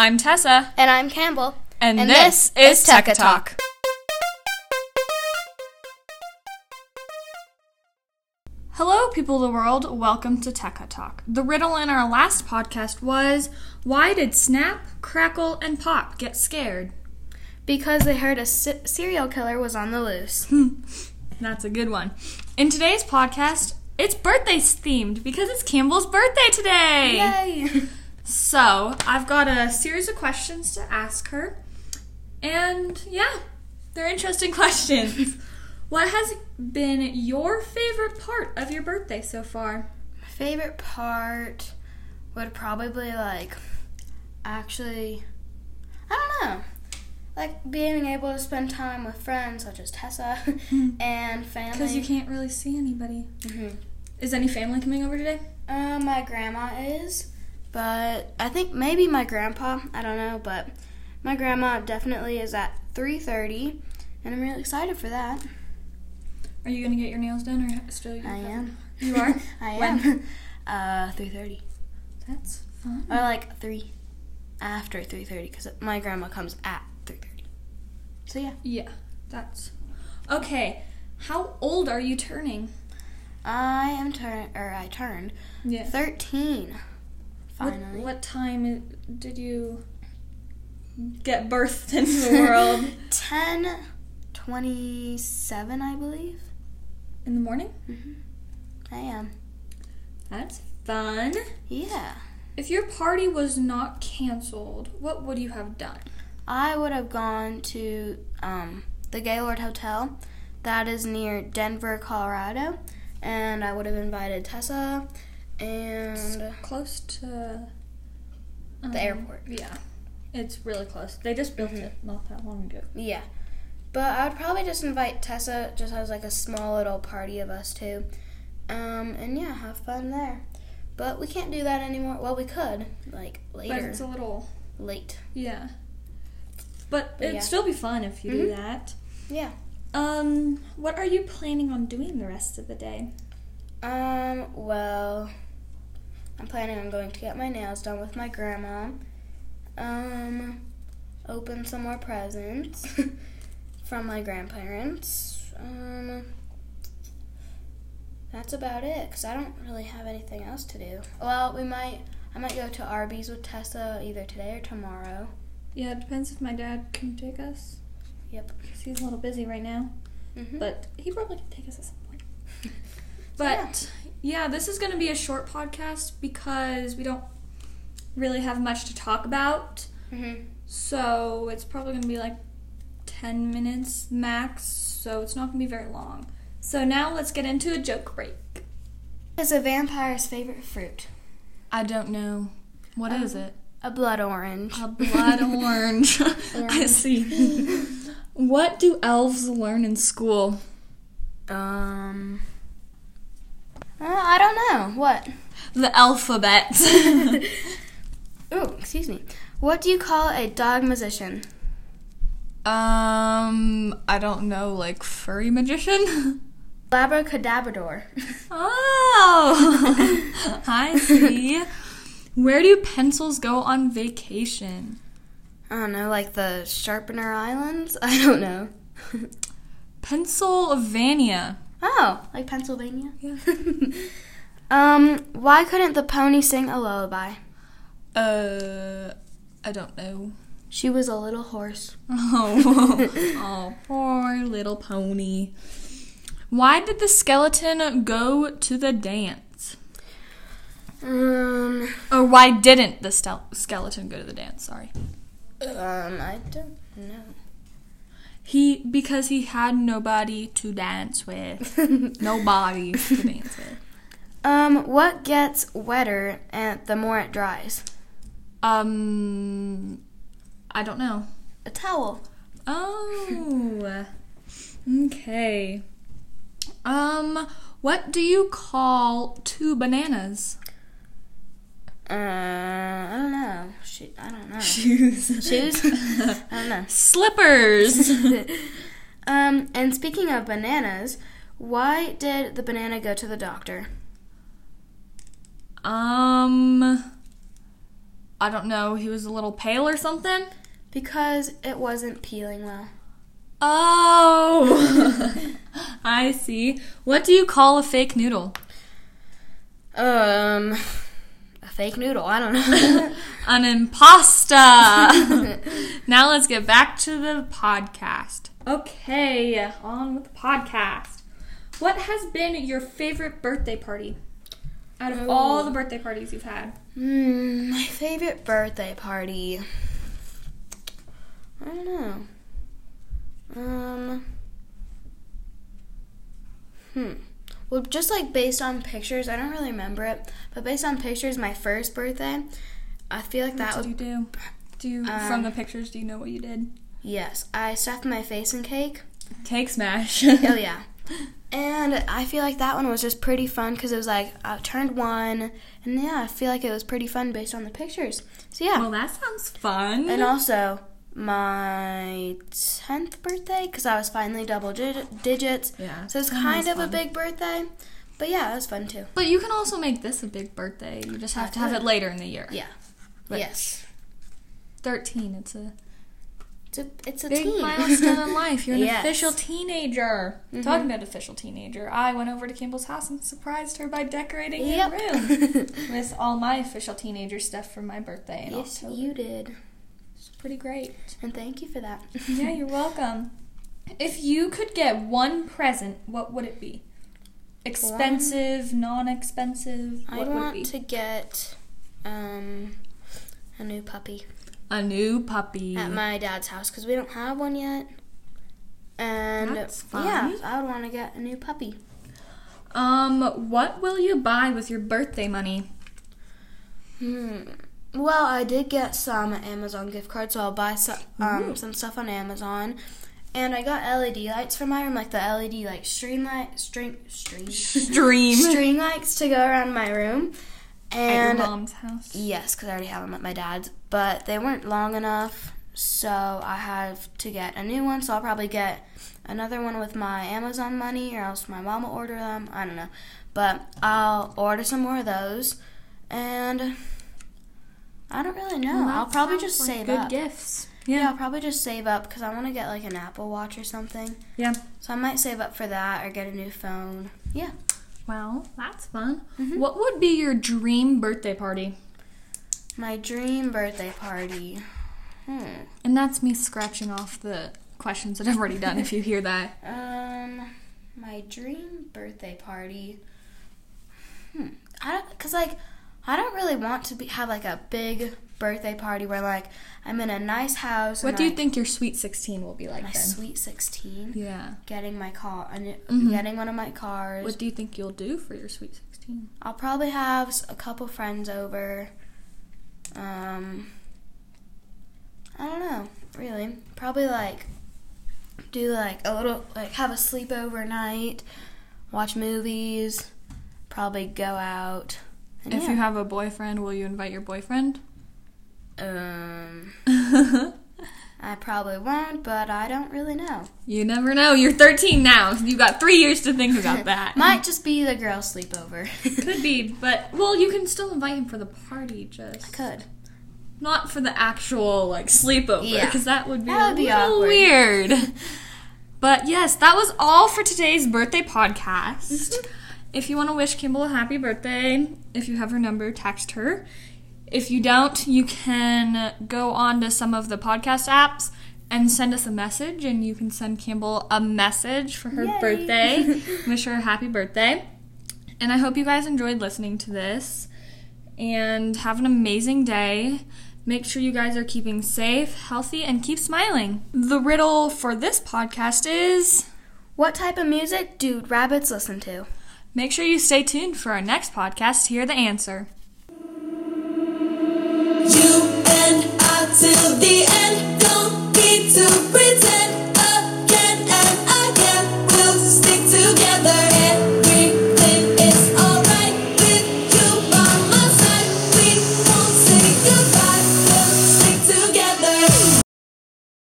I'm Tessa, And I'm Campbell. and, And this, this is Tekka Talk. Talk. Hello, people of the world. Welcome to Tekka Talk. The riddle in our last podcast was why did Snap, Crackle, and Pop get scared? Because they heard a serial killer was on the loose. That's a good one. In today's podcast, it's birthday themed because it's Campbell's birthday today. Yay! So, I've got a series of questions to ask her. And yeah, they're interesting questions. what has been your favorite part of your birthday so far? My favorite part would probably like actually I don't know. Like being able to spend time with friends such as Tessa and family. Because you can't really see anybody. Mhm. Is any family coming over today? Uh, my grandma is, but I think maybe my grandpa. I don't know, but my grandma definitely is at 3:30, and I'm really excited for that. Are you gonna get your nails done or still? You I am. You are. I am. Uh, 3:30. That's fun. Or like three after 3:30, because my grandma comes at 3:30. So yeah. Yeah, that's okay. How old are you turning? I am turn or I turned yeah. 13. Finally, what time did you get birthed into the world? ten twenty-seven, I believe. In the morning? I am. That's fun. Yeah. If your party was not canceled, what would you have done? I would have gone to um, the Gaylord Hotel that is near Denver, Colorado, and I would have invited Tessa and Close to um, the airport. Yeah, it's really close. They just built Mhm. it not that long ago. Yeah. But I would probably just invite Tessa just as like a small little party of us two. Um, and yeah, have fun there. But we can't do that anymore. Well, we could, like later. But it's a little Late. yeah. But But it'd yeah. still be fun if you do Mhm. that. Yeah. Um, what are you planning on doing the rest of the day? Um, well, I'm planning on going to get my nails done with my grandma. Um, open some more presents from my grandparents. Um, that's about it, because I don't really have anything else to do. Well, we might, I might go to Arby's with Tessa either today or tomorrow. Yeah, it depends if my dad can take us. Yep. Cause he's a little busy right now. Mm-hmm. But he probably can take us at some. But yeah, this is going to be a short podcast because we don't really have much to talk about. hmm So it's probably going to be like 10 minutes max. So it's not going to be very long. So now let's get into a joke break. Is a vampire's favorite fruit? I don't know. What is Um, it? A blood orange. A blood orange. I see. what do elves learn in school? Um. Uh, I don't know. What? The alphabet. Oh, excuse me. What do you call a dog musician? um, I don't know, like furry magician? Labracadabrador. Oh, I see. Where do pencils go on vacation? I don't know, like the Sharpener Islands? I don't know. Pennsylvania. Oh, like Pennsylvania? Yeah. um, why couldn't the pony sing a lullaby? Uh, I don't know. She was a little horse. Oh, oh, poor little pony. Why did the skeleton go to the dance? Um, Or why didn't the stel- skeleton go to the dance? Sorry. um, I don't know. He because he had nobody to dance with. Nobody to dance with. um, what gets wetter and the more it dries? Um, I don't know. A towel. Oh, okay. Um, what do you call two bananas? Uh, I don't know. I don't know. Shoes. Shoes? I don't know. Slippers. um, and speaking of bananas, why did the banana go to the doctor? um, I don't know, he was a little pale or something? Because it wasn't peeling well. Oh, I see. What do you call a fake noodle? Um, fake noodle. I don't know. An impasta. now let's get back to the podcast. Okay, on with the podcast. What has been your favorite birthday party? Out of all the birthday parties you've had. Hmm, my favorite birthday party. I don't know. Um. Hmm. Well, just like based on pictures, I don't really remember it, but based on pictures, my first birthday, I feel like that what would. you do? Do you, Um, from the pictures, do you know what you did? Yes, I stuffed my face in cake. Cake smash. Oh yeah. And I feel like that one was just pretty fun because it was like I turned one, and yeah, I feel like it was pretty fun based on the pictures. So yeah. Well, that sounds fun. And also my tenth birthday because I was finally double dig- digits. yeah. So it's kind of a big birthday, but yeah, it was fun too. But you can also make this a big birthday. You just have I to have it later in the year. Yeah. But yes. 13. It's a It's a it's a big teen. milestone in life. You're an Yes. official teenager. Mhm. Talking about official teenager, I went over to Campbell's house and surprised her by decorating Yep. her room with all my official teenager stuff for my birthday yes, October. you did, pretty great. and thank you for that. yeah, you're welcome. If you could get one present, what would it be? Expensive, non-expensive. I What would it want to get um a new puppy. A new puppy. at my dad's house because we don't have one yet. And yeah, I would want to get a new puppy. Um, what will you buy with your birthday money? Hmm. Well, I did get some Amazon gift cards, so I'll buy some um, some stuff on Amazon. And I got LED lights for my room, like the LED like string light, string, string, Stream. string lights to go around my room. At And your mom's house. Yes, because I already have them at my dad's, but they weren't long enough, so I have to get a new one. So I'll probably get another one with my Amazon money, or else my mom will order them. I don't know, but I'll order some more of those, and I don't really know. Well, I'll probably just like save good up. gifts. Yeah. Yeah. I'll probably just save up because I want to get like an Apple Watch or something. Yeah. So I might save up for that or get a new phone. Yeah. Well, that's fun. Mhm. What would be your dream birthday party? My dream birthday party. Hmm. And that's me scratching off the questions that I've already done. if you hear that. Um, my dream birthday party. Hmm. I don't, cause like, I don't really want to be have like a big birthday party where like I'm in a nice house. What and, do you think your sweet sixteen will be like My then? sweet sixteen. Yeah. Getting my car, a new- Mhm. getting one of my cars. What do you think you'll do for your sweet sixteen? I'll probably have a couple friends over. Um, I don't know, really. Probably like do like a little like have a sleepover night, watch movies, probably go out. And If yeah. you have a boyfriend, will you invite your boyfriend? um, I probably won't, but I don't really know. you never know. You're 13 now. you've got three years to think about that. Might just be the girl sleepover. Could be, but well, you can still invite him for the party. Just I Could. not for the actual like sleepover, Yeah. because that would be That a would be little awkward. weird. but yes, that was all for today's birthday podcast. Mm-hmm. If you want to wish Campbell a happy birthday, if you have her number, text her. If you don't, you can go on to some of the podcast apps and send us a message, and you can send Campbell a message for her Yay. birthday. Wish her a happy birthday. And I hope you guys enjoyed listening to this. And have an amazing day. Make sure you guys are keeping safe, healthy, and keep smiling. The riddle for this podcast is What type of music do rabbits listen to? Make sure you stay tuned for our next podcast to hear the answer. You